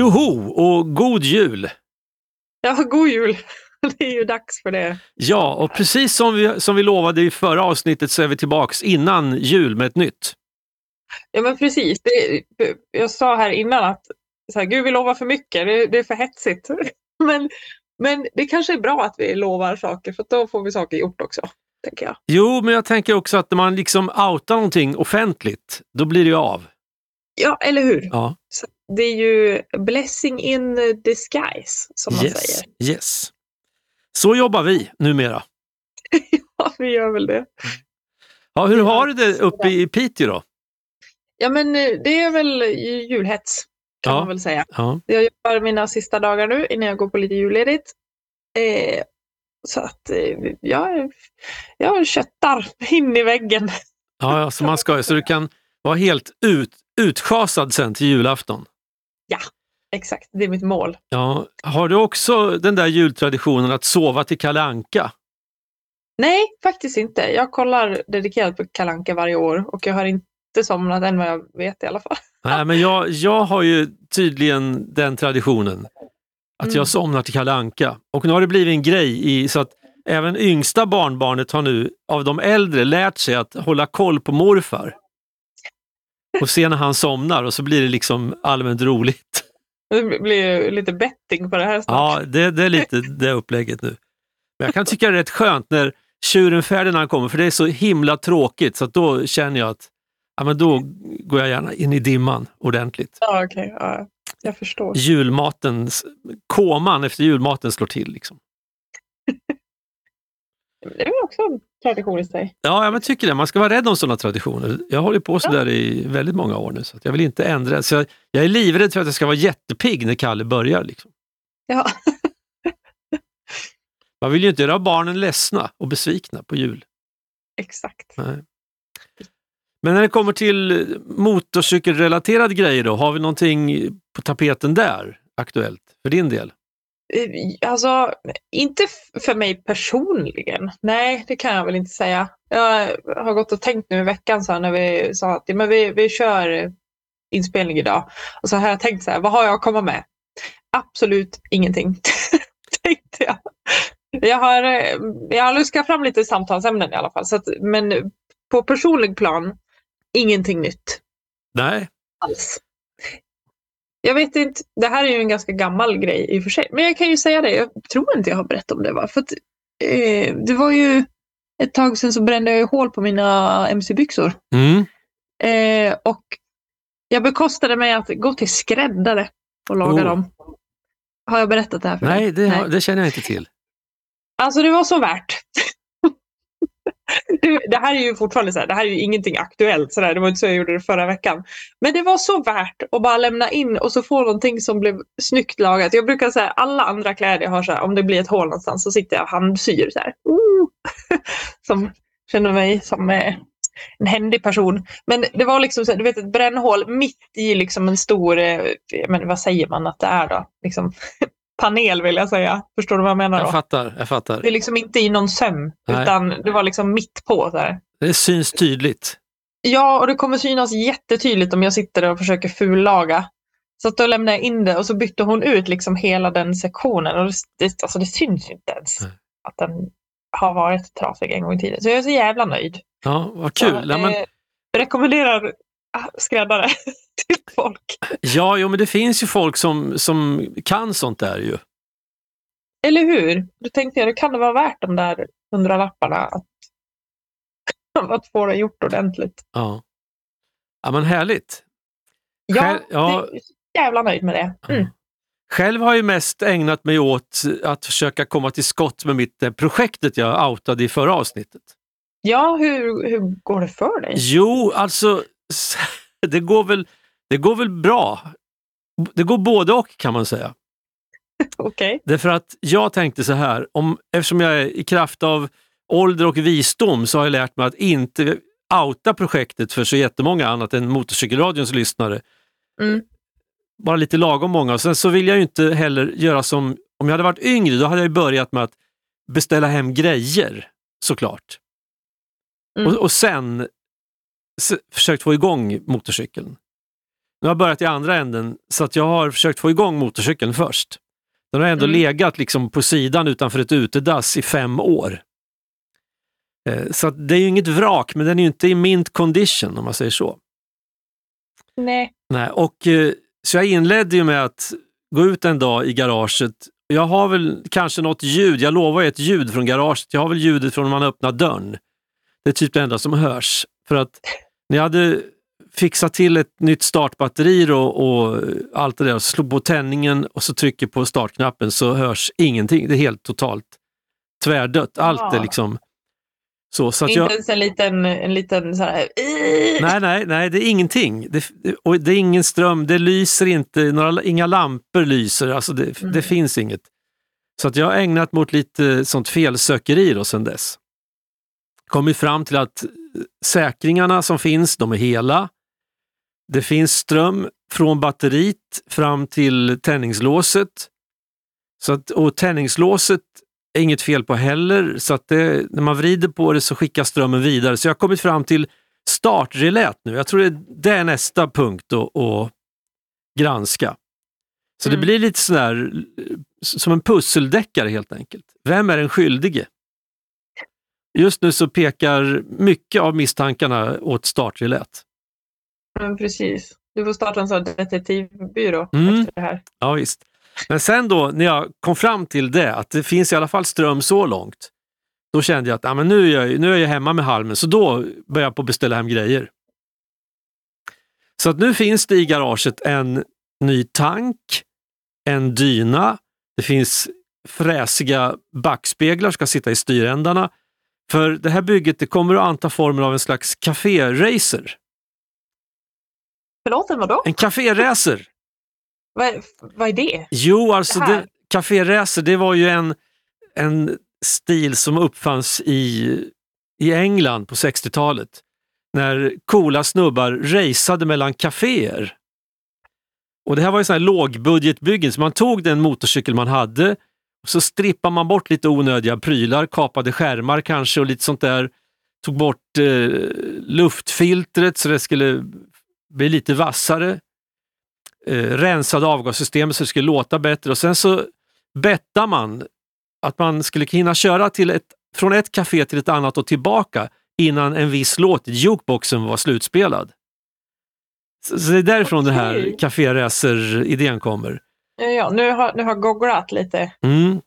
Tjoho och god jul! Ja, god jul! Det är ju dags för det. Ja, och precis som vi, som vi lovade i förra avsnittet så är vi tillbaks innan jul med ett nytt. Ja, men precis. Det, jag sa här innan att så här, Gud, vi lovar för mycket, det, det är för hetsigt. Men, men det kanske är bra att vi lovar saker, för då får vi saker gjort också. Tänker jag. Jo, men jag tänker också att när man liksom outar någonting offentligt, då blir det ju av. Ja, eller hur? Ja. Så det är ju blessing in disguise, som man yes. säger. Yes. Så jobbar vi numera. Ja, vi gör väl det. Ja, hur har du det uppe i Piteå då? Ja, men eh, det är väl julhets, kan Ja. man väl säga. Ja. Jag jobbar mina sista dagar nu innan jag går på lite julledigt. Eh, så att eh, jag, jag köttar in i väggen. Ja, ja, så man ska så du kan vara helt ut, utschasad sen till julafton. Exakt, det är mitt mål. Ja. Har du också den där jultraditionen att sova till Kalle Anka? Nej, faktiskt inte. Jag kollar dedikerat på Kalanka varje år och jag har inte somnat än vad jag vet i alla fall. Nej, men jag, jag har ju tydligen den traditionen att Mm. jag somnar till Kalle Anka. Och nu har det blivit en grej i, så att även yngsta barnbarnet har nu av de äldre lärt sig att hålla koll på morfar. Och se när han somnar och så blir det liksom allmänt roligt. Det blir lite betting på det här snart. Ja, det, det är lite det upplägget nu. Men jag kan tycka det är rätt skönt när tjuren Ferdinand kommer, för det är så himla tråkigt så då känner jag att ja, men då går jag gärna in i dimman ordentligt. Ja, okej. ja, jag förstår. Julmaten, koman efter julmaten slår till. Liksom. Det är väl också tradition i sig. Ja, jag tycker det. Man ska vara rädd om sådana traditioner. Jag hållit på sådär i väldigt många år nu, så jag vill inte ändra. Så jag, jag är livrädd för att jag ska vara jättepigg när Kalle börjar. Liksom. Ja. Man vill ju inte göra barnen ledsna och besvikna på jul. Exakt. Nej. Men när det kommer till motorcykelrelaterade grejer då, har vi någonting på tapeten där aktuellt för din del? Eh, Alltså, inte för mig personligen. Nej, det kan jag väl inte säga. Jag har gått och tänkt nu i veckan så när vi sa att men vi, vi kör inspelning idag. Och så har jag tänkt så här, vad har jag att komma med? Absolut ingenting, tänkte jag. Jag har, eh, jag har luskat fram lite samtalsämnen i alla fall. Så att, men på personlig plan, ingenting nytt Nej, alls. Jag vet inte, det här är ju en ganska gammal grej i och för sig. Men jag kan ju säga det, jag tror inte jag har berättat om det. Va? För att, eh, det var ju ett tag sedan så brände jag ju hål på mina mc-byxor. mm. Eh, och jag bekostade mig att gå till skräddare och laga Oh. dem. Har jag berättat det här för dig? Nej, det, har- det känner jag inte till. Alltså det var så värt. Det- Det här är ju fortfarande så här, det här är ju ingenting aktuellt. Så där. Det var inte så jag gjorde det förra veckan. Men det var så värt att bara lämna in och så få någonting som blev snyggt lagat. Jag brukar säga alla andra kläder jag har så här, om det blir ett hål någonstans så sitter jag och handsyr så här. Ooh. Som känner mig som eh, en händig person. Men det var liksom så här, du vet ett brännhål mitt i liksom en stor, eh, men vad säger man att det är då? Liksom, panel vill jag säga. Förstår du vad jag menar då? Jag fattar, jag fattar. Det är liksom inte i någon söm, Nej. utan det var liksom mitt på. Här. Det syns tydligt. Ja, och det kommer synas jättetydligt om jag sitter och försöker fullaga. Så att då lämnade jag in det och så bytte hon ut liksom hela den sektionen. Och det, alltså det syns inte ens Nej. att den har varit trasig en gång i tiden. Så jag är så jävla nöjd. Ja, vad kul. Så, eh, rekommenderar skräddare till folk. ja, jo, men det finns ju folk som, som kan sånt där ju. Eller hur? Då tänkte jag, det kan det vara värt de där hundralapparna att, att få det gjort ordentligt. Ja, ja men härligt. Ja, Själv- ja. jävla nöjd med det. Mm. Själv har jag mest ägnat mig åt att försöka komma till skott med mitt eh, projektet jag outade i förra avsnittet. Ja, hur, hur går det för dig? Jo, alltså det går väl, det går väl bra. Det går både och kan man säga. Okej. Därför att jag tänkte så här, om, eftersom jag är i kraft av ålder och visdom så har jag lärt mig att inte outa projektet för så jättemånga annat än Motorcykelradions lyssnare. Mm. Bara lite lagom många. Och sen så vill jag ju inte heller göra som, om jag hade varit yngre, då hade jag börjat med att beställa hem grejer såklart. Mm. Och, och sen försökt få igång motorcykeln. Nu har jag börjat i andra änden, så att jag har försökt få igång motorcykeln först. Den har ändå Mm. legat liksom på sidan utanför ett utedass i fem år. Eh, Så det är ju inget vrak, men den är ju inte i mint condition om man säger så. Nej. Nej, och, eh, så jag inledde ju med att gå ut en dag i garaget. Jag har väl kanske något ljud, jag lovar ett ljud från garaget. Jag har väl ljudet från när man öppnar dörren. Det är typ det enda som hörs. För att när jag hade fixat till ett nytt startbatteri och, och allt det där, och slog på tändningen och så trycker på startknappen så hörs ingenting. Det är helt totalt tvärdött. Allt är Ah. liksom så. så att Inte jag, ens en liten, en liten så här... Nej, nej, nej, det är ingenting. Det- och det är ingen ström, det lyser inte, några, inga lampor lyser, alltså det, Mm. det finns inget. Så att jag har ägnat mig åt lite sånt felsökeri då sedan dess. Kommit fram till att säkringarna som finns, de är hela. Det finns ström från batteriet fram till tändningslåset. Så att, och tändningslåset är inget fel på heller, så att det, när man vrider på det så skickar strömmen vidare. Så jag har kommit fram till startrelät nu. Jag tror det, det är nästa punkt att, granska. Så Mm. det blir lite sådär som en pusseldeckare helt enkelt. Vem är den skyldige? Just nu så pekar mycket av misstankarna åt startrelät. Men precis. Du får starta en sån detektivbyrå Mm. efter det här. Ja, visst. Men sen då när jag kom fram till det, att det finns i alla fall ström så långt, då kände jag att ja, men nu, är jag, nu är jag hemma med halmen, så då började jag på beställa hem grejer. Så att nu finns det i garaget en ny tank, en dyna, det finns fräsiga backspeglar som ska sitta i styrändarna. För det här bygget det kommer att anta formen av en slags café-racer. Förlåt, vadå? En café-racer! Vad, vad är det? Jo, alltså Det caféracer det var ju en, en stil som uppfanns i, i England på 60-talet. När coola snubbar raceade mellan kaféer. Och det här var ju sådana här lågbudgetbyggen, så man tog den motorcykel man hade så strippade man bort lite onödiga prylar, kapade skärmar kanske och lite sånt där. Tog bort eh, luftfiltret så det skulle bli lite vassare eh, rensade avgassystemet så det skulle låta bättre och sen så bettar man att man skulle hinna köra till ett, från ett café till ett annat och tillbaka innan en viss låt i jukeboxen var slutspelad. Så, så det är därifrån den här Okej. caféracer-idén kommer. Ja, Ja, nu har, nu har googlat lite. Mm.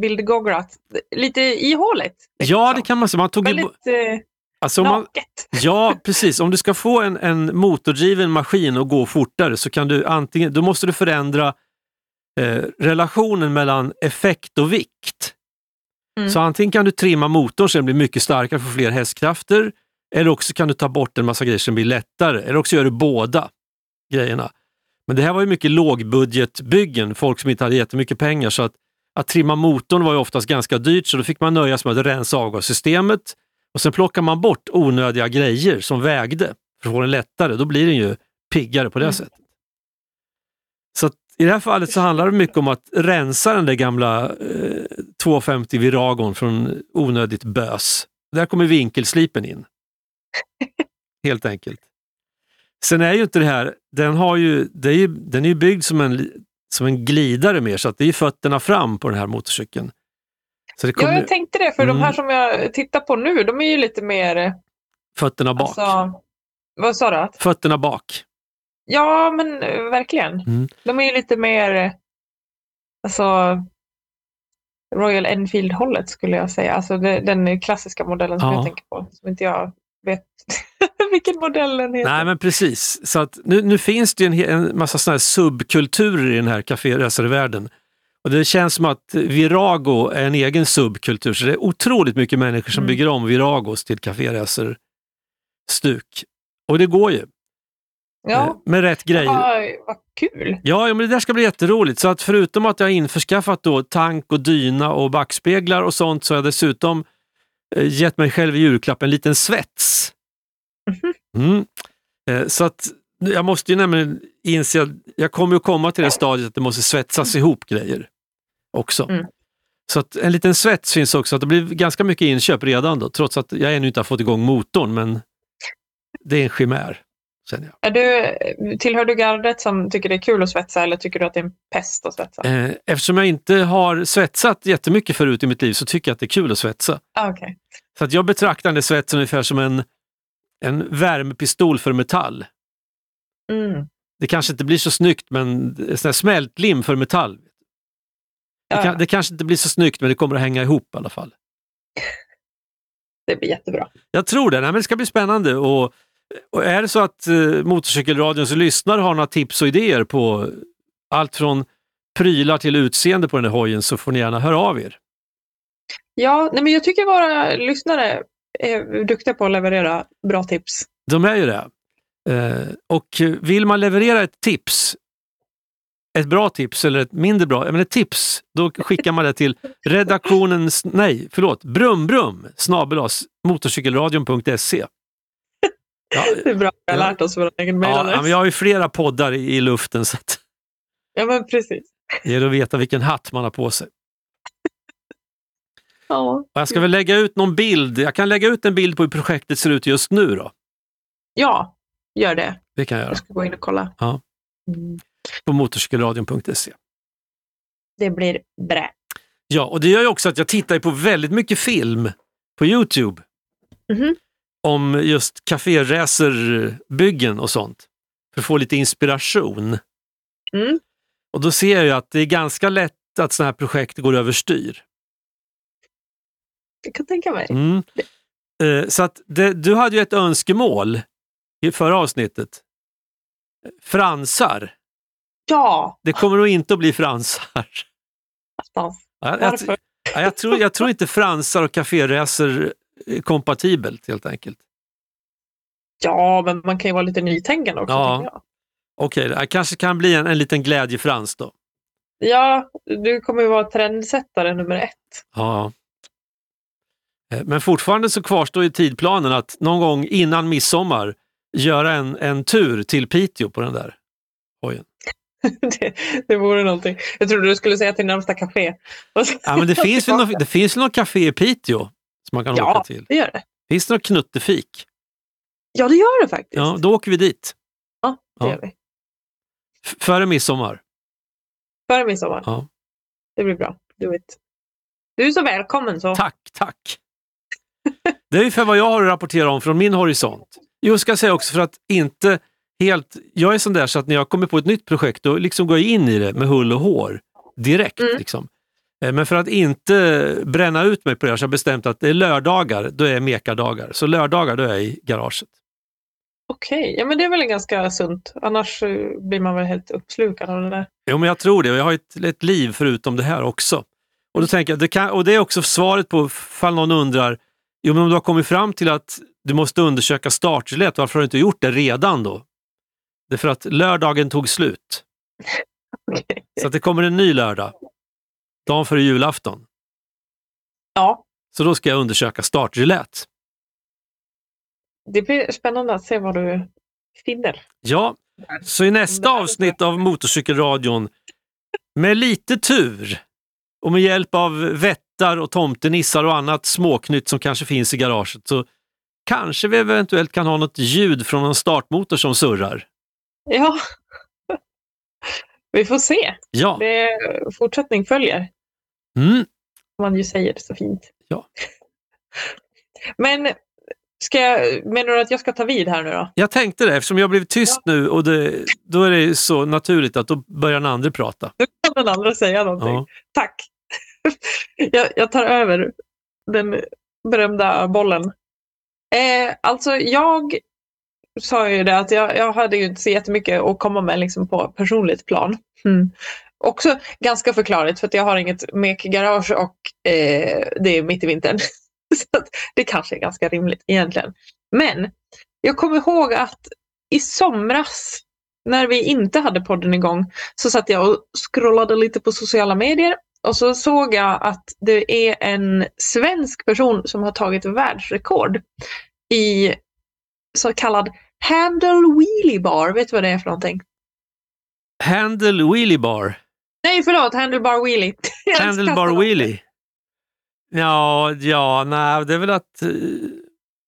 Bildgooglat. Lite ihåligt. Ja, det kan man säga. Man tog Väldigt eh, alltså, man. Ja, precis. Om du ska få en, en motordriven maskin att gå fortare så kan du antingen, då måste du förändra eh, relationen mellan effekt och vikt. Mm. Så antingen kan du trimma motorn så den blir mycket starkare för fler hästkrafter eller också kan du ta bort en massa grejer som blir lättare eller också gör du båda grejerna. Men det här var ju mycket lågbudgetbyggen, folk som inte hade jättemycket pengar så att, att trimma motorn var ju oftast ganska dyrt så då fick man nöja sig med att rensa avgassystemet och sen plockar man bort onödiga grejer som vägde för att få den lättare. Då blir den ju piggare på det Mm. sättet. Så i det här fallet så handlar det mycket om att rensa den där gamla eh, 250 Viragon från onödigt bös. Där kommer vinkelslipen in. Helt enkelt. Sen är ju inte det här, den, har ju, det är ju, den är ju byggd som en, som en glidare mer så att det är fötterna fram på den här motorcykeln. Så det Ja, kommer jag tänkte det, för Mm. de här som jag tittar på nu, de är ju lite mer... fötterna bak. Alltså, vad sa du? Fötterna bak. Ja, men eh, verkligen. Mm. De är ju lite mer... Alltså... Royal Enfield-hållet skulle jag säga. Alltså den klassiska modellen som Ja. jag tänker på. Som inte jag vet vilken modell den heter. Nej men precis. Så att nu, nu finns det en, en massa här subkulturer i den här kaféracervärlden. Och det känns som att Virago är en egen subkultur. Så det är otroligt mycket människor som Mm. bygger om Viragos till kaféracerstuk. Och det går ju. Eh, ja, Med rätt grejer. vad, vad kul. Ja, ja, men det där ska bli jätteroligt. Så att förutom att jag har införskaffat då tank och dyna och backspeglar och sånt så har jag dessutom eh, gett mig själv i julklapp en liten svets. Mm. Eh, så att jag måste ju nämligen inse att jag kommer ju komma till det stadiet att det måste svetsas ihop grejer också. Mm. Så att en liten svets finns också, att det blir ganska mycket inköp redan då, trots att jag ännu inte har fått igång motorn, men det är en chimär. Känner jag. Är du, tillhör du gardet som tycker det är kul att svetsa eller tycker du att det är en pest att svetsa? Eh, Eftersom jag inte har svetsat jättemycket förut i mitt liv så tycker jag att det är kul att svetsa. Ah, okej. Så att jag betraktar den svetsen ungefär som en, en värmepistol för metall. Mm. Det kanske inte blir så snyggt, men sån smältlim för metall. Det, Ja, kan, det kanske inte blir så snyggt, men det kommer att hänga ihop i alla fall. det blir jättebra. Jag tror det. Nej, men det ska bli spännande. Och, och är det så att eh, Motorcykelradions lyssnare har några tips och idéer på allt från prylar till utseende på den här hojen så får ni gärna höra av er. Ja, nej, men jag tycker våra lyssnare är duktiga på att leverera bra tips. De är ju det. Eh, och vill man leverera ett tips, ett bra tips eller ett mindre bra, men ett tips, då skickar man det till redaktionen, nej förlåt, brumbrum snabel motorcykelradion.se. Ja, Det är bra att vi har Ja. lärt oss vår egen ja, mejladress. men jag har ju flera poddar i, i luften så att Ja, men precis. det gäller att veta vilken hatt man har på sig. Ja. Jag ska väl lägga ut någon bild, jag kan lägga ut en bild på hur projektet ser ut just nu då. ja, gör det. Det kan jag göra Jag ska gå in och kolla. Ja. Mm. på motorcykelradion.se. Det blir bra. Ja, och det gör ju också att jag tittar på väldigt mycket film på Youtube Mhm. Om just kaféracerbyggen och sånt. För att få lite inspiration. Mm. Och då ser jag ju att det är ganska lätt att sådana här projekt går överstyr. Jag kan tänka mig. Mm. Eh, Så att det, du hade ju ett önskemål i förra avsnittet. Fransar. Ja, Det kommer nog inte att bli fransar. Ja, Jag, Varför? Ja, jag, tror, jag tror inte fransar och kaféracer är kompatibelt helt enkelt. Ja, men man kan ju vara lite nytänkande också. Ja. Okej, det kanske kan bli en, en liten glädjefrans då. ja, du kommer ju vara trendsättare nummer ett. Ja. Eh, Men fortfarande så kvarstår ju tidplanen att någon gång innan midsommar göra en, en tur till Piteå på den där hojen. det, det vore någonting. Jag trodde du skulle säga till närmsta café. Ja, men det, finns väl något, det finns väl något café i Piteå som man kan Ja. åka till. Det gör det. Finns det något knuttefik? Ja, det gör det faktiskt. Ja, då åker vi dit. Ja, det Ja. gör vi. F- före midsommar. Före midsommar. Ja. Det blir bra. Do it. Du är så välkommen så. Tack, tack. Det är ungefär vad jag har att rapportera om från min horisont. Jag ska säga också för att inte helt... Jag är sån där så att när jag kommer på ett nytt projekt då liksom går jag in i det med hull och hår direkt. Mm. Liksom. Eh, Men för att inte bränna ut mig på det så har jag bestämt att det är lördagar, då är mekardagar. Så lördagar då är jag i garaget. Okej, ja men det är väl ganska sunt. Annars eh, blir man väl helt uppslukad av det där. Jo, men jag tror det. Jag har ett, ett liv förutom det här också. Och då tänker jag, det kan, och det är också svaret på fall någon undrar, jo men om du har kommit fram till att du måste undersöka startgillett, varför har du inte gjort det redan då? Det är för att lördagen tog slut. Okej. Så det kommer en ny lördag, dagen före julafton. Ja, Så då ska jag undersöka startgillett. det blir spännande att se vad du finner. Ja, så i nästa avsnitt av Motorcykelradion, med lite tur och med hjälp av vättar och tomtenissar och annat småknytt som kanske finns i garaget, så kanske vi eventuellt kan ha något ljud från en startmotor som surrar. Ja, vi får se. Ja, Det fortsättning följer. Mm. man ju säger så fint. Ja. Men ska jag, menar du att jag ska ta vid här nu då? jag tänkte det, eftersom jag blivit tyst nu och det, då är det så naturligt att då börjar den andra prata. Då kan den andra säga någonting. Ja. Tack! jag, jag tar över den berömda bollen. Eh, alltså jag sa ju det att jag, jag hade ju inte så jättemycket att komma med liksom på personligt plan. Mm. Också ganska förklarligt för att jag har inget mekgarage och eh, det är mitt i vintern. så att det kanske är ganska rimligt egentligen. Men jag kommer ihåg att i somras när vi inte hade podden igång så satt jag och scrollade lite på sociala medier och så såg jag att det är en svensk person som har tagit världsrekord i så kallad handle wheelie bar. Vet du vad det är för någonting? Handle wheelie bar. Nej, förlåt, handlebar wheelie. Handlebar wheelie. Ja, ja, nej, det är väl att eh,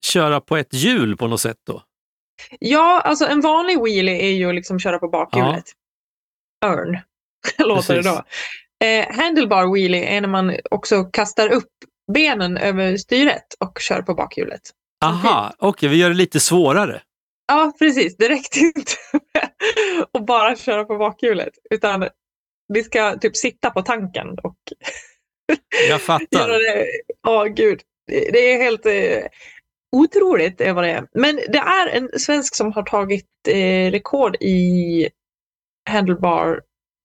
köra på ett hjul på något sätt då. Ja, alltså en vanlig wheelie är ju att liksom köra på bakhjulet. Örn, låter det då. Eh, handlebar wheelie är när man också kastar upp benen över styret och kör på bakhjulet. Aha, okej, okay, vi gör det lite svårare. Ja, precis. Det räckte inte att bara köra på bakhjulet. Utan vi ska typ sitta på tanken och Jag fattar. Ja, oh, gud. Det är helt eh, otroligt vad det är. Men det är en svensk som har tagit eh, rekord i handlebar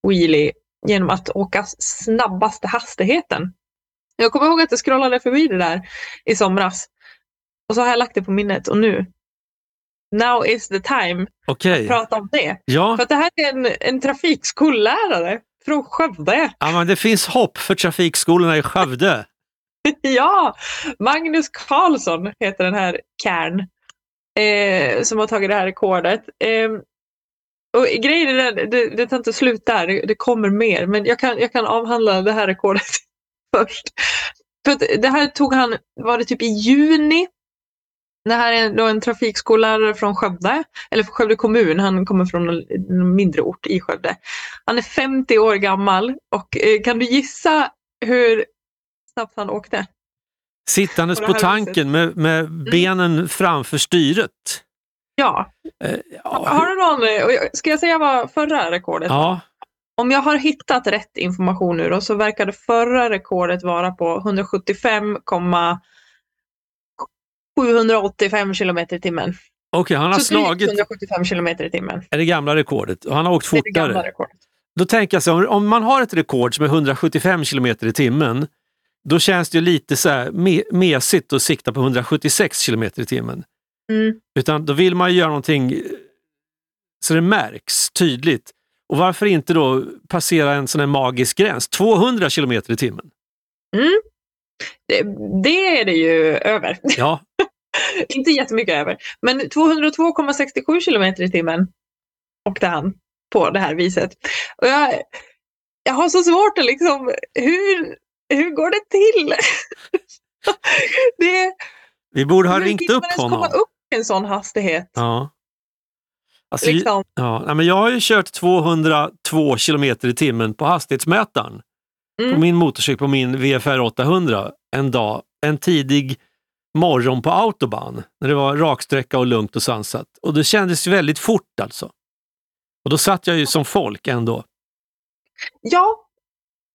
wheelie genom att åka snabbaste hastigheten. Jag kommer ihåg att jag scrollade förbi det där i somras. Och så har jag lagt det på minnet och nu, now is the time okay. att prata om det. Ja. För det här är en, en trafikskollärare från Skövde. Ja, men det finns hopp för trafikskolorna i Skövde. ja, Magnus Karlsson heter den här Kärn eh, som har tagit det här rekordet. Eh, och grejen är den, det, det tar inte slut där, det, det, kommer mer. Men jag kan, jag kan avhandla det här rekordet först. För det här tog han, var det typ i juni? Det här är då en trafikskollärare från Skövde, eller Skövde kommun. Han kommer från en mindre ort i Skövde. Han är 50 år gammal och eh, kan du gissa hur snabbt han åkte? Sittandes på, på tanken med, med mm. benen mm. framför styret. Ja. Eh, ja. Har du någon, eh, ska jag säga vad förra rekordet ja. var? Om jag har hittat rätt information nu då, så verkar det förra rekordet vara på 175,785 kilometer i timmen. Okej, okay, han har så slagit... 175 kilometer i timmen. Är det gamla rekordet och han har åkt fortare. Det är det gamla rekordet. Då tänker jag så om man har ett rekord som är 175 kilometer i timmen, då känns det lite så här me mesigt att sikta på 176 kilometer i timmen. Mm. Utan då vill man göra någonting så det märks tydligt. Och varför inte då passera en sån här magisk gräns, 200 kilometer i timmen? Mm. Det, det, är det ju över. Ja. inte jättemycket över. Men 202,67 kilometer i timmen åkte han på det här viset. Och jag, jag har så svårt att liksom, hur, hur går det till? det, Vi borde ha ringt upp honom. komma upp en sån hastighet? Ja. Alltså, liksom. ja, men jag har ju kört 202 kilometer i timmen på hastighetsmätaren mm. på min motorcykel på min VFR 800 en dag, en tidig morgon på autobahn när det var raksträcka och lugnt och sansat. Och det kändes väldigt fort alltså. Och då satt jag ju som folk ändå. Ja,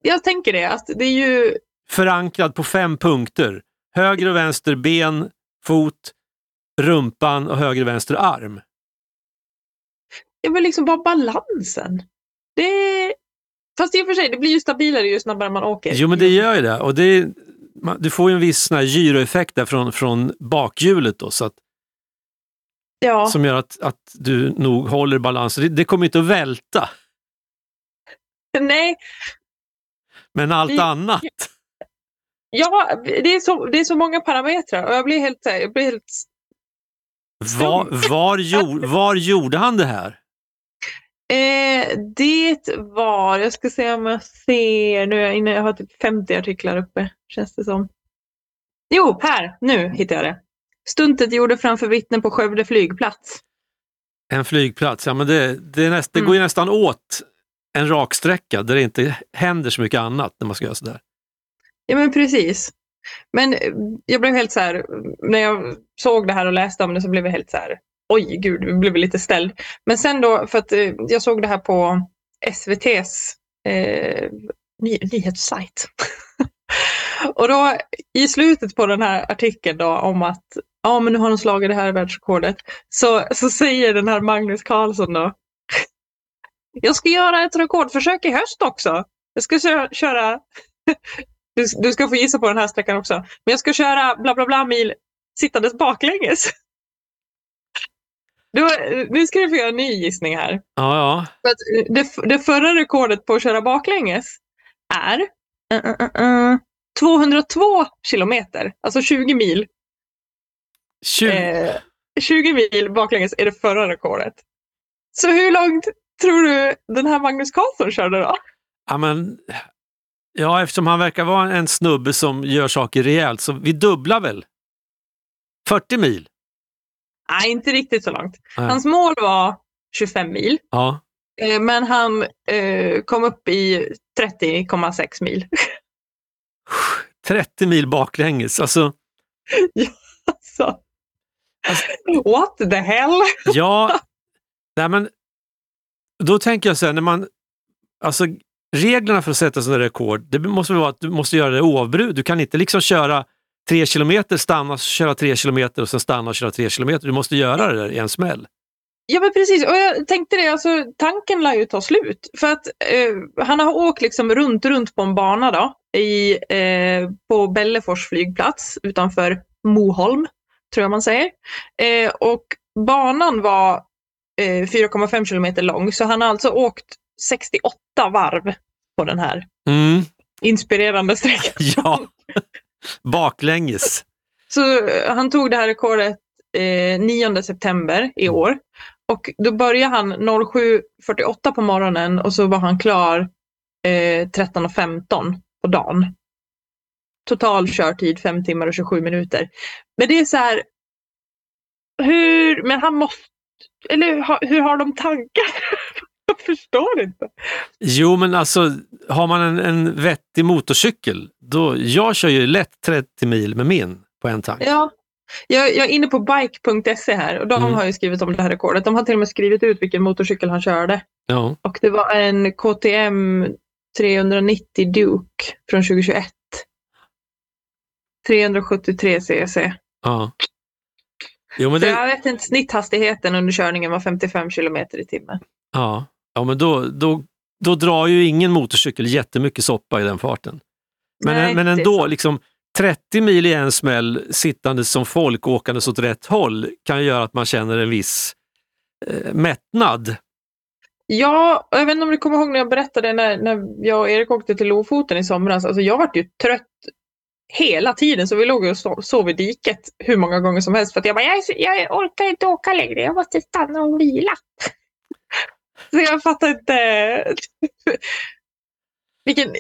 jag tänker det. Att det är ju... Förankrad på fem punkter. Höger och vänster ben, fot, rumpan och höger och vänster arm. Det var liksom bara balansen. Det... Fast i och för sig, det blir ju stabilare ju snabbare man åker. Jo, men det gör ju det. Och det du får ju en viss gyroeffekt där från, från bakhjulet då, så att, ja. som gör att, att du nog håller balansen. Det, det kommer inte att välta. Nej. Men allt det, annat? Ja, det är, så, det är så många parametrar och jag blir helt... Jag blir helt var, var, gjorde, var gjorde han det här? Eh, det var, jag ska se om jag ser, nu är jag har typ 50 artiklar uppe känns det som. Jo, här, nu hittar jag det. Stuntet gjorde framför vittnen på Skövde flygplats. En flygplats, ja men det, det, näst, det mm. går ju nästan åt en raksträcka där det inte händer så mycket annat när man ska göra sådär. Ja men precis. Men eh, jag blev helt så här, när jag såg det här och läste om det så blev jag helt så här, oj gud, vi blev lite ställd. Men sen då, för att eh, jag såg det här på SVTs eh, ny, nyhetssajt. och då i slutet på den här artikeln då om att ja men nu har de slagit det här världsrekordet. Så, så säger den här Magnus Karlsson då. Jag ska göra ett rekordförsök i höst också. Jag ska köra du, du ska få gissa på den här sträckan också. Men jag ska köra bla bla bla mil sittandes baklänges. Du, nu ska du få göra en ny gissning här. Ja, ja. Det, det förra rekordet på att köra baklänges är uh, uh, uh, 202 kilometer, alltså 20 mil. 20. Eh, 20 mil baklänges är det förra rekordet. Så hur långt tror du den här Magnus Karlsson körde då? Ja, men Ja, eftersom han verkar vara en snubbe som gör saker rejält så vi dubblar väl? 40 mil? Nej, inte riktigt så långt. Nej. Hans mål var 25 mil, Ja. eh, men han eh, kom upp i 30,6 mil. 30 mil baklänges. Alltså, Så. What the hell? ja, nej men, då tänker jag så här, när man, alltså reglerna för att sätta sådana rekord, det måste vara att du måste göra det oavbrutet. Du kan inte liksom köra tre kilometer, stanna, köra tre kilometer och sen stanna och köra tre kilometer. Du måste göra det där i en smäll. Ja men precis, och jag tänkte det, alltså, tanken lär ju ta slut. För att eh, han har åkt liksom runt, runt på en bana då, i, eh, på Bellefors flygplats utanför Moholm, tror jag man säger. Eh, och banan var eh, 4,5 kilometer lång, så han har alltså åkt 68 varv på den här Mm, inspirerande sträckan. ja, baklänges. Så eh, han tog det här rekordet eh, 9 september i år. Och då började han 07.48 på morgonen och så var han klar eh, 13.15 på dagen. Total körtid 5 timmar och 27 minuter. Men det är så här, hur, men han måste, eller hur har de tankar? Förstår inte. Jo, men alltså har man en, en vettig motorcykel, då, jag kör ju lätt 30 mil med min på en tank. Ja. Jag, jag är inne på bike.se här och de Mm. har ju skrivit om det här rekordet. De har till och med skrivit ut vilken motorcykel han körde. Ja. Och det var en KTM 390 Duke från 2021. 373 cc. ja. Jo, men det, jag vet inte, snitthastigheten under körningen var 55 kilometer i timmen. ja. Ja, men då, då, då drar ju ingen motorcykel jättemycket soppa i den farten. Men, Nej, men ändå, liksom 30 mil i en smäll sittande som folk åkandes åt rätt håll kan göra att man känner en viss eh, mättnad. Ja, jag vet inte om du kommer ihåg när jag berättade när, när jag och Erik åkte till Lofoten i somras. Alltså jag vart ju trött hela tiden så vi låg och sov, sov i diket hur många gånger som helst för att jag bara, jag, jag orkar inte åka längre, jag måste stanna och vila. Så jag fattar inte vilken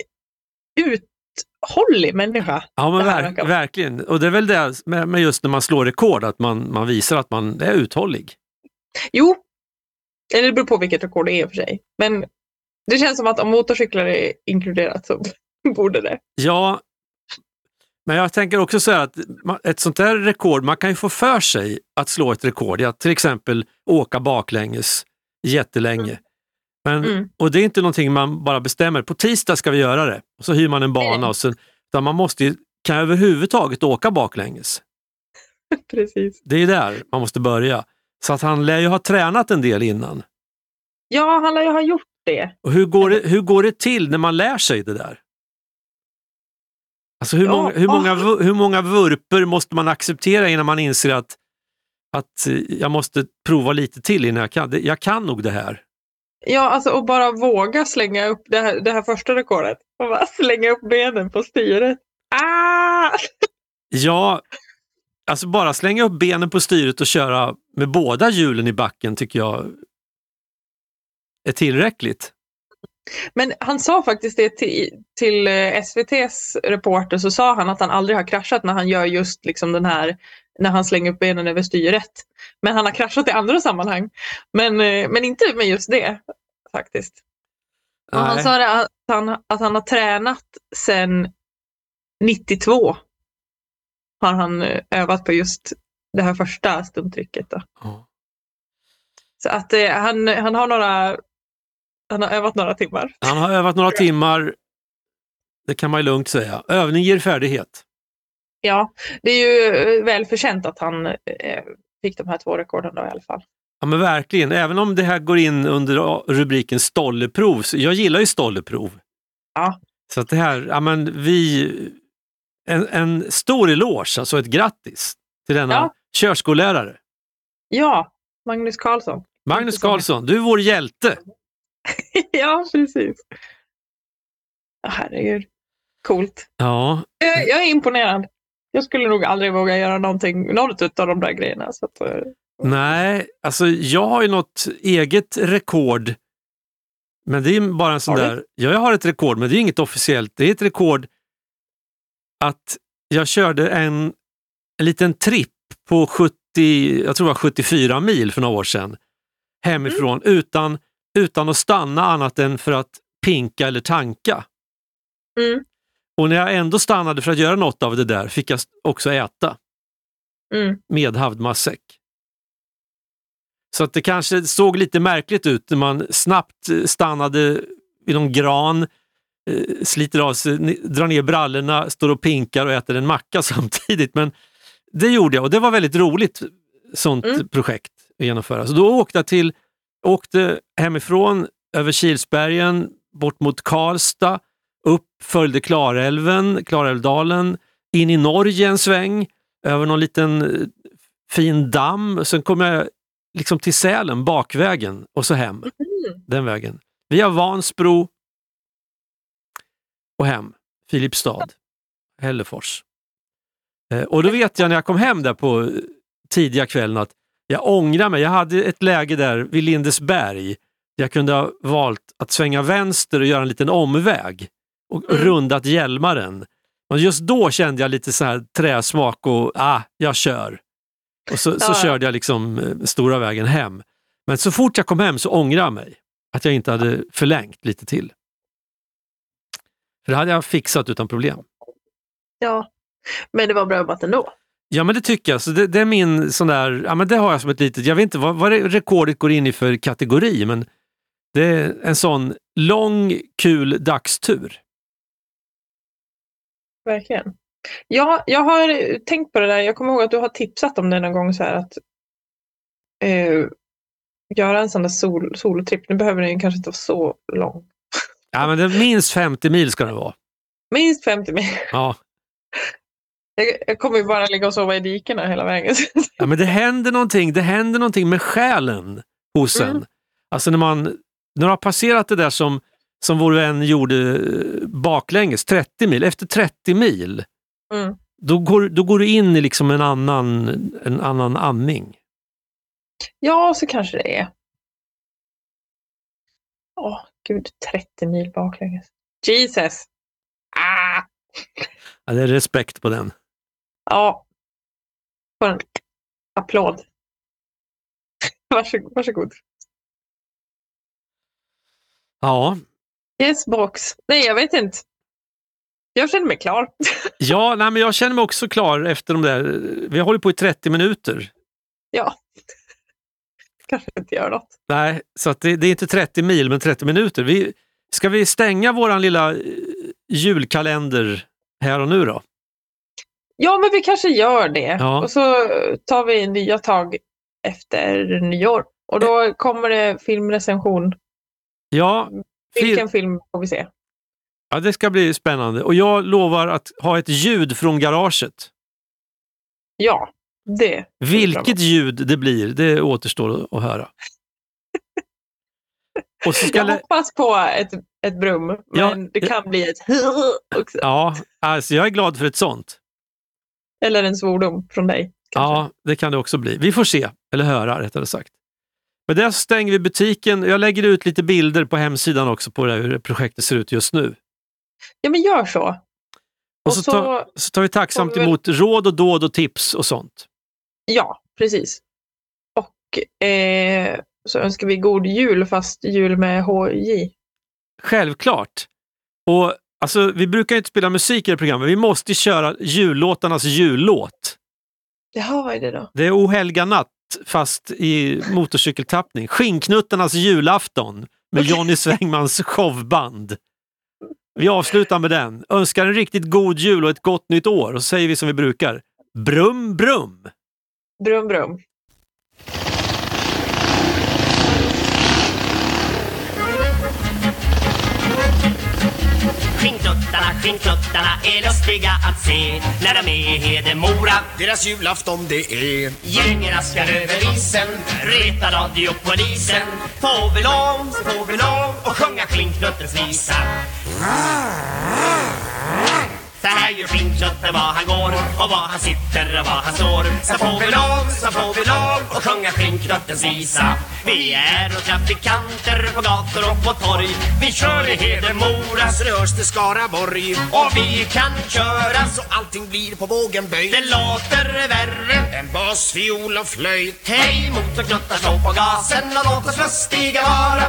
uthållig människa. Ja, men verk, verkligen. Och det är väl det med, med just när man slår rekord, att man, man visar att man är uthållig. Jo, eller det beror på vilket rekord det är för sig. Men det känns som att om motorcyklar är inkluderat så borde det. Ja, men jag tänker också så här att ett sånt där rekord, man kan ju få för sig att slå ett rekord, ja, till exempel åka baklänges jättelänge. Men, Mm. Och det är inte någonting man bara bestämmer, på tisdag ska vi göra det. Och så hyr man en bana och sen, utan man måste ju, kan jag överhuvudtaget åka baklänges? Precis. Det är där man måste börja. Så att han lär ju ha tränat en del innan. Ja, han lär ju ha gjort det. Och hur går det, hur går det till när man lär sig det där? Alltså hur, Ja, många, hur, många, hur många vurper måste man acceptera innan man inser att, att eh, jag måste prova lite till innan jag kan? Jag kan nog det här. Ja, alltså och bara våga slänga upp det här, det här första rekordet. Och bara slänga upp benen på styret. Ah! Ja, alltså bara slänga upp benen på styret och köra med båda hjulen i backen tycker jag är tillräckligt. Men han sa faktiskt det till, till eh, SVTs reporter så sa han att han aldrig har kraschat när han gör just liksom den här när han slänger upp benen över styret. Men han har kraschat i andra sammanhang. Men, eh, men inte med just det faktiskt. Och han sa det att han, att han har tränat sedan 92. Har han eh, övat på just det här första stunttricket. Då. Ja. Så att eh, han, han har några han har övat några timmar. Han har övat några timmar, det kan man ju lugnt säga. Övning ger färdighet. Ja, det är ju eh, välförtjänt att han eh, fick de här två rekorden då i alla fall. Ja men verkligen, även om det här går in under rubriken stolleprov. Jag gillar ju stolleprov. Ja. Så att det här, ja men vi, en, en stor eloge, alltså ett grattis till denna Ja. körskollärare. Ja, Magnus Karlsson. Magnus. Karlsson, du är vår hjälte. ja, precis. Herregud. Coolt. Ja, Jag, jag är imponerad. Jag skulle nog aldrig våga göra någonting, något av de där grejerna. Så att, eh, nej, alltså jag har ju något eget rekord. Men det är bara en sån där, ja, jag har ett rekord men det är inget officiellt. Det är ett rekord att jag körde en, en liten tripp på 70, jag tror det var 74 mil för några år sedan hemifrån utan, utan att stanna annat än för att pinka eller tanka. Mm. Och när jag ändå stannade för att göra något av det där fick jag också äta Mm. medhavd matsäck. Så att det kanske såg lite märkligt ut när man snabbt eh, stannade vid någon gran, eh, sliter av sig, drar ner brallorna, står och pinkar och äter en macka samtidigt. Men det gjorde jag och det var väldigt roligt sånt Mm. projekt att genomföra. Så då åkte jag till, åkte hemifrån över Kilsbergen, bort mot Karlstad, upp, följde Klarälven, Klarälvdalen, in i Norge en sväng, över någon liten eh, fin damm. Sen kom jag liksom till Sälen bakvägen och så hem Mm. den vägen. Via Vansbro och hem. Filipstad, Hällefors. Eh, och då vet jag när jag kom hem där på eh, tidiga kvällen att jag ångrar mig. Jag hade ett läge där vid Lindesberg jag kunde ha valt att svänga vänster och göra en liten omväg och Mm. rundat Hjälmaren. Och just då kände jag lite så här träsmak och ah, jag kör. Och så, Ja, körde jag liksom eh, stora vägen hem. Men så fort jag kom hem så ångrar jag mig att jag inte hade förlängt lite till. För det hade jag fixat utan problem. Ja. Men det var bra jobbat ändå. Ja men det tycker jag. Så det, det är min sån där, ja men det har jag som ett litet, jag vet inte vad, vad det rekordet går in i för kategori men det är en sån lång kul dagstur. Verkligen. Ja, jag har tänkt på det där. Jag kommer ihåg att du har tipsat om det någon gång så här att eh, göra en sån där sol, solotripp. Nu behöver den ju kanske inte vara så lång. Ja men det minst 50 mil ska det vara. Minst 50 mil. Ja. Jag, jag kommer ju bara ligga och sova i dikena hela vägen. ja men det händer någonting, det händer någonting med själen hos en. Mm. Alltså när man, när du har passerat det där som, som vår vän gjorde eh, baklänges, 30 mil, efter 30 mil Mm. då går, då går du in i liksom en annan, en annan andning. Ja, så kanske det är. Åh, gud. 30 mil baklänges. Jesus! Ah! Ja, det är respekt på den. Ja. Får en applåd. Varsågod. varsågod. Ja, Yes, box. Nej, jag vet inte. Jag känner mig klar. ja nej, men jag känner mig också klar efter de där, vi har hållit på i 30 minuter. ja. Kanske inte gör något. Nej, så det, det är inte 30 mil men 30 minuter. Vi, ska vi stänga våran lilla eh, julkalender här och nu då? Ja, men vi kanske gör det. Ja. Och så tar vi nya tag efter nyår. Och då kommer det filmrecension. Ja, Vilken film får vi se? ja, det ska bli spännande och jag lovar att ha ett ljud från garaget. Ja, det. Vilket ljud det blir, det återstår att höra. Och så ska Jag hoppas på ett, ett brum, Ja, men det ja. kan bli ett också. Ja, alltså jag är glad för ett sånt. Eller en svordom från dig. kanske. Ja, det kan det också bli. Vi får se, eller höra rättare sagt. Men där stänger vi butiken. Jag lägger ut lite bilder på hemsidan också på det hur projektet ser ut just nu. ja, men gör så. Och Och så, tar, så tar vi tacksamt vi emot råd och dåd och tips och sånt. Ja, precis. Och eh, så önskar vi god jul, fast jul med HJ. Självklart. Och alltså, Vi brukar inte spela musik i det programmet. Vi måste köra jullåtarnas jullåt. Jaha, vad är det då? Det är O helga natt fast i motorcykeltappning. Skinnknuttarnas julafton med Jonny Svängmans showband. Vi avslutar med den. Önskar en riktigt god jul och ett gott nytt år och så säger vi som vi brukar. Brum brum! Brum, brum. Skinnknuttarna, skinnknuttarna är lustiga att se när de är i Hedemora. Deras julafton det är Gängen askar över isen, retar radiopolisen. Får vi lov, får vi lov och sjunga skinnknuttens visa. Så här gör skinnknutten var han går och var han sitter och var han står. Så får vi lov, så får vi lov och sjunga skinnknuttens visa. Vi är och trafikanter på gator och på torg. Vi kör i Hedemora Så det hörs till Skaraborg och vi kan köra så allting blir på vågen böj det låter värre än bas, fiol och flöjt. Hej motorknuttar, slå på gasen och låt oss lustiga vara.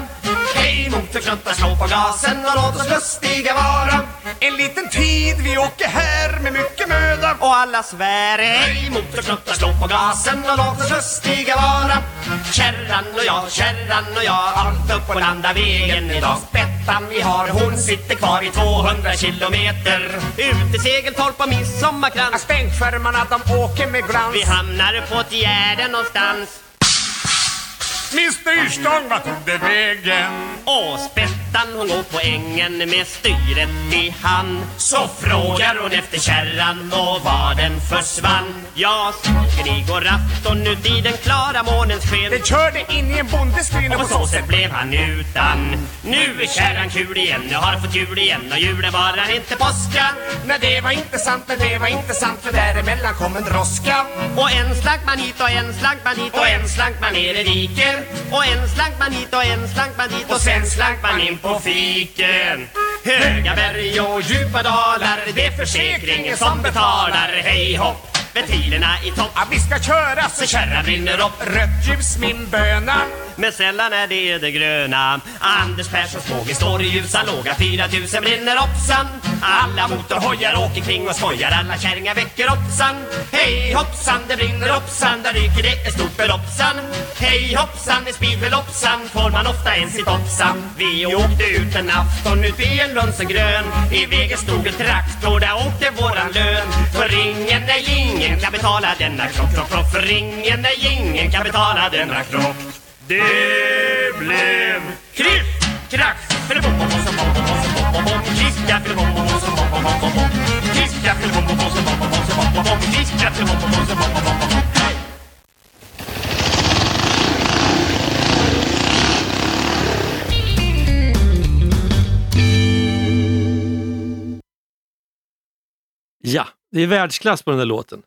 Hej motorknuttar, slå på gasen och låt oss lustiga vara. En liten tid vi åker här med mycket möda. Och alla svär Hej motorknuttar, slå på gasen och låt oss lustiga vara. Kärran och jag, kärran och jag inte upp på landa vägen idag. Spettan vi har, hon sitter kvar i 200 kilometer. Ut i Segeltorp och midsommarkrans. Stänkskärmarna de åker med glans. Vi hamnar på ett gärde någonstans. Min styrstång, vart tog det vägen? Och spettan hon går på ängen med styret i hand. Så frågar hon efter kärran och var den försvann. Ja, saken igår afton ut i den klara månens sken. Den körde in i en bondeskrin och på så sätt blev han utan. Nu är kärran kul igen, nu har fått jul igen. Och julen varar inte påska. Nej, det var inte sant, men det var inte sant för däremellan kom en droska. Och en slank man hit och en slank man hit och en slank man ner i diket. Och en slank man hit och en slank man hit och sen slank man in på fiken. Höga berg och djupa dalar, det är försäkringen som betalar. Hej hopp, ventilerna i topp. Ja, vi ska köra så kärran brinner upp. Rött ljus, min böna. Men sällan är det det gröna. Anders Perssons båge står i ljusan låga 4000 brinner hoppsan. Alla motorhojar åker kring och skojar Alla kärringar väcker hoppsan. Hej hoppsan, det brinner hoppsan Där ryker det ett stort beloppsan. Hej hoppsan, i speedbeloppsan Får man ofta en sitt hoppsan Vi åkte ut en afton ut i en Lunsengrön I vägen stod en traktor, där åkte våran lön. För ingen nej, ingen kan betala denna krock, krock, krock. För ingen nej, ingen kan betala denna krock. Det blev kriff, krack, Ja, det är världsklass på den där låten.